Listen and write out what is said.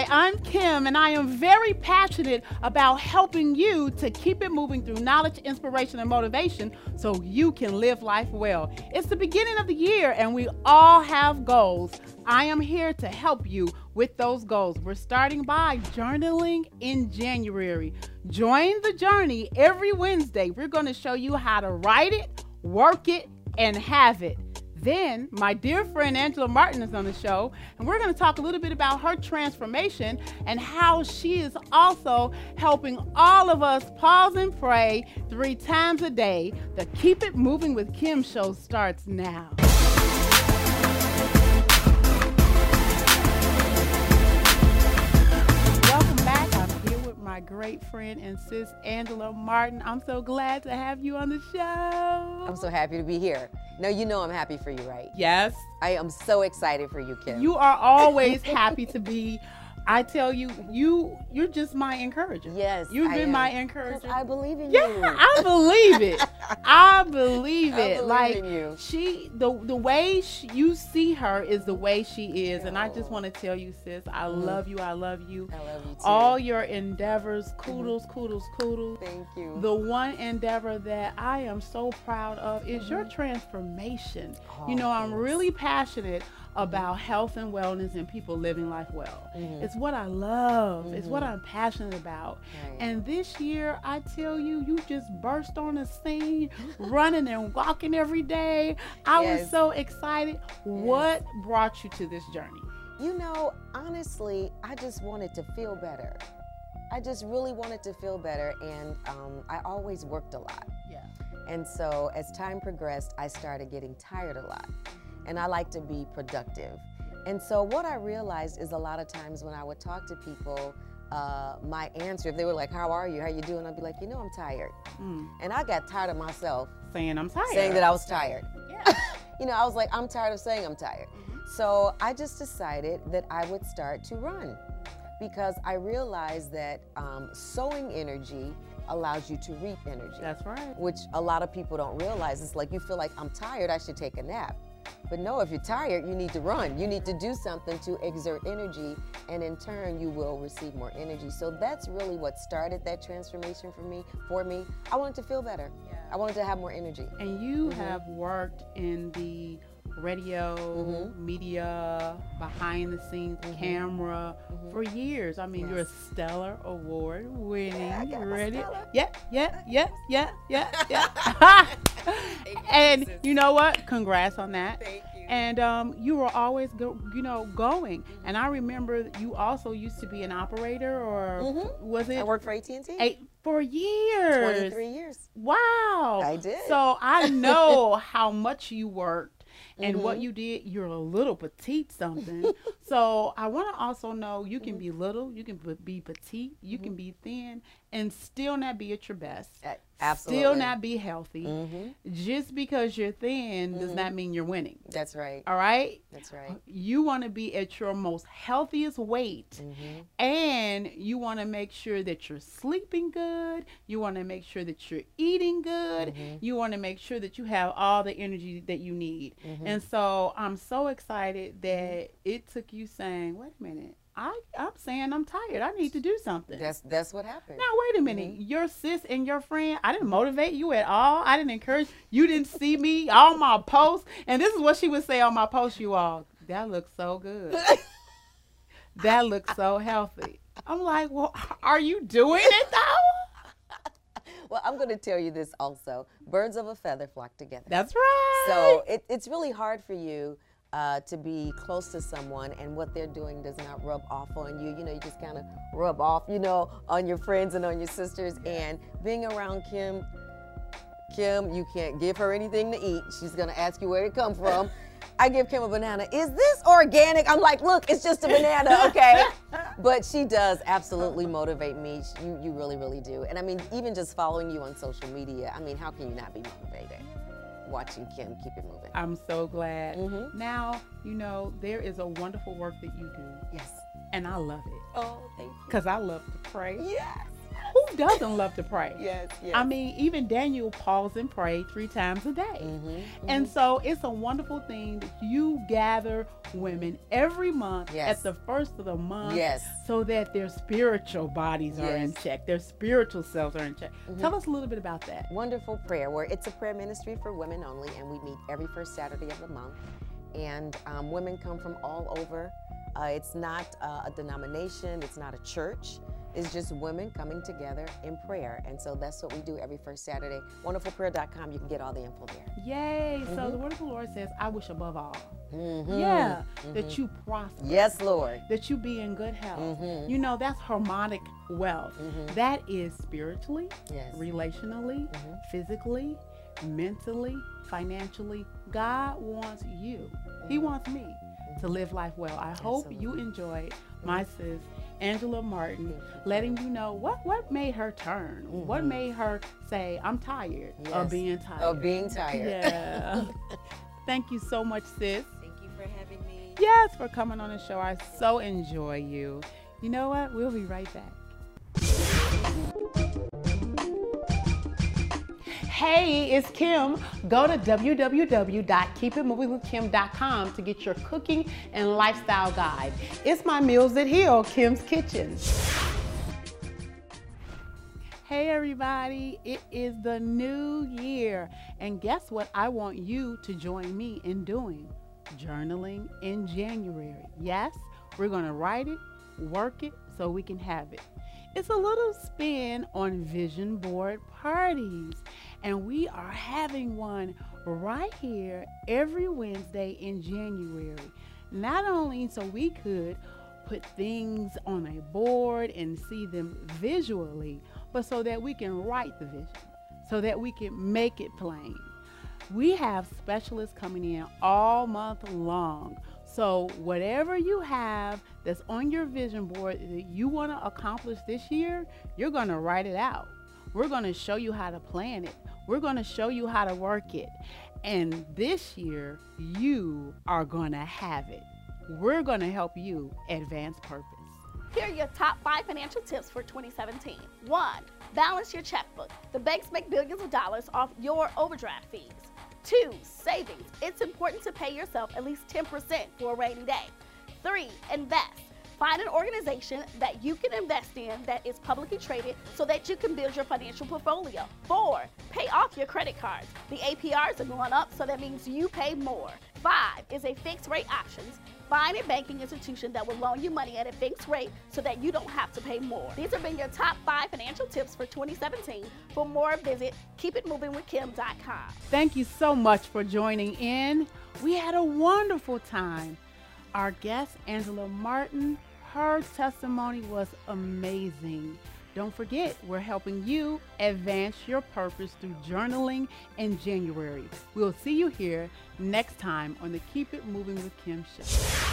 Hi, I'm Kim, and I am very passionate about helping you to keep it moving through knowledge, inspiration, and motivation so you can live life well. It's the beginning of the year, and we all have goals. I am here to help you with those goals. We're starting by journaling in January. Join the journey every Wednesday. We're going to show you how to write it, work it, and have it. Then, my dear friend Angela Martin is on the show, and we're going to talk a little bit about her transformation and how she is also helping all of us pause and pray three times a day. The Keep It Moving with Kim show starts now. Great friend and sis Angela Martin. I'm so glad to have you on the show. I'm so happy to be here. No, you know I'm happy for you, right? Yes. I am so excited for you, Kim. You are always happy to be. I tell you, you you're just my encourager. Yes, You've I been am. my encourager. I believe in yeah, you. I believe it. I believe it. I believe like in you. she, the the way she, you see her is the way she is, and I just Oh. want to tell you, sis, I Mhm. love you. I love you. I love you too. All your endeavors, kudos, kudos, kudos. Thank you. The one endeavor that I am so proud of is your transformation. you Oh, know, I'm thanks. really passionate about health and wellness and people living life well. Mhm. It's what I love, it's what. I'm passionate about. Right. And this year, I tell you, you just burst on the scene, running and walking every day. I was so excited. What brought you to this journey? You know, honestly, I just wanted to feel better. I just really wanted to feel better, and um, I always worked a lot. Yeah. And so as time progressed, I started getting tired a lot. And I like to be productive. And so what I realized is a lot of times when I would talk to people, uh, my answer, if they were like, How are you? How you doing? I'd be like, You know, I'm tired. Mm. And I got tired of myself Saying I'm tired. saying that I was tired. Yeah. You know, I was like, I'm tired of saying I'm tired. So I just decided that I would start to run because I realized that um, sowing energy allows you to reap energy That's right. which a lot of people don't realize. It's like you feel like I'm tired, I should take a nap. But no, if you're tired, you need to run. You need to do something to exert energy, and in turn, you will receive more energy. So that's really what started that transformation for me. For me, I wanted to feel better. I wanted to have more energy. And you Mhm. have worked in the radio, Mhm. media, behind the scenes, Mhm. camera Mhm. for years. I mean, you're a Stellar Award winning. Yeah, I got my ready? Stellar. Yeah, yeah, yeah, yeah, yeah, yeah. and you know what? Congrats on that. Thank you. And um, you were always, go, you know, going. And I remember you also used to be an operator, or Mhm. was it I worked for AT&T. for years? 23 years. Wow. I did. So I know how much you worked and what Mhm. you did. You're a little petite something. so I want to also know you Mm-hmm. can be little, you can be- be petite, you can be thin, and still not be at your best. A- Still not be healthy. Mhm. Just because you're thin does Mhm. not mean you're winning. That's right. All right? That's right. You want to be at your most healthiest weight Mhm. and you want to make sure that you're sleeping good. You want to make sure that you're eating good. Mhm. You want to make sure that you have all the energy that you need. Mhm. And so I'm so excited that it took you saying, wait a minute, I, I'm saying I'm tired. I need to do something. That's that's what happened. now, wait a minute. Mm-hmm. Your sis and your friend, I didn't motivate you at all. I didn't encourage. You didn't see me on my posts. And this is what she would say on my post, you all. That looks so good. that looks so healthy. I'm like, well, are you doing it though? Well, I'm going to tell you this also. Birds of a feather flock together. That's right. so it, it's really hard for you uh, to be close to someone and what they're doing does not rub off on you. You know, you just kind of rub off, you know, on your friends and on your sisters. And being around Kim, Kim, you can't give her anything to eat. She's going to ask you where it come from. I give Kim a banana. Is this organic? I'm like, look, it's just a banana, okay? but she does absolutely motivate me. You, you really, really do. And I mean, even just following you on social media, I mean, how can you not be motivated? Watching Kim keep it moving. I'm so glad. Mhm. Now, you know, there is a wonderful work that you do, Yes. and I love it Oh, thank you. because I love to pray. Yes. Doesn't love to pray? Yes, yes. I mean, even Daniel paused and prayed three times a day. Mm-hmm, And so it's a wonderful thing that you gather women every month Yes. at the first of the month Yes. so that their spiritual bodies are in Mm-hmm. check, their spiritual selves are in check. Tell us a little bit about that. Wonderful prayer, where it's a prayer ministry for women only, and we meet every first Saturday of the month. And um, women come from all over. Uh, it's not uh, a denomination, it's not a church. It's just women coming together in prayer. And so that's what we do every first Saturday. WonderfulPrayer.com, you can get all the info there. Yay. So Mm-hmm. the word of the Lord says, I wish above all. Mhm. Yeah. That you prosper. Yes, Lord. That you be in good health. Mhm. You know, that's harmonic wealth. That is spiritually, Yes. relationally, physically, mentally, financially. God wants you. He wants me to live life well. I hope you enjoyed my sis Angela Martin letting you know what what made her turn. What mm-hmm. made her say, I'm tired of being tired. Of being tired. Yeah. Thank you so much, sis. Thank you for having me. Yes, for coming on the show. I so enjoy you. You know what? We'll be right back. Hey, it's Kim. Go to www.keepitmovingwithkim.com to get your cooking and lifestyle guide. It's my Meals that Heal, Kim's Kitchen. Hey everybody, it is the new year. And guess what I want you to join me in doing? Journaling in January. Yes, we're going to write it, work it so we can have it. It's a little spin on vision board parties. And we are having one right here every Wednesday in January. Not only so we could put things on a board and see them visually, but so that we can write the vision, so that we can make it plain. We have specialists coming in all month long. So, whatever you have that's on your vision board that you want to accomplish this year, you're going to write it out. We're going to show you how to plan it. We're going to show you how to work it. And this year, you are going to have it. We're going to help you advance purpose. Here are your top five financial tips for 2017. One, balance your checkbook. The banks make billions of dollars off your overdraft fees. Two, savings. It's important to pay yourself at least 10% for a rainy day. Three, invest. Find an organization that you can invest in that is publicly traded so that you can build your financial portfolio. Four, pay off your credit cards. The APRs are going up, so that means you pay more. Five is a fixed rate options. Find a banking institution that will loan you money at a fixed rate so that you don't have to pay more. These have been your top five financial tips for 2017. For more, visit keepitmovingwithkim.com. Thank you so much for joining in. We had a wonderful time. Our guest, Angela Martin, her testimony was amazing. Don't forget, we're helping you advance your purpose through journaling in January. We'll see you here next time on the Keep It Moving with Kim show.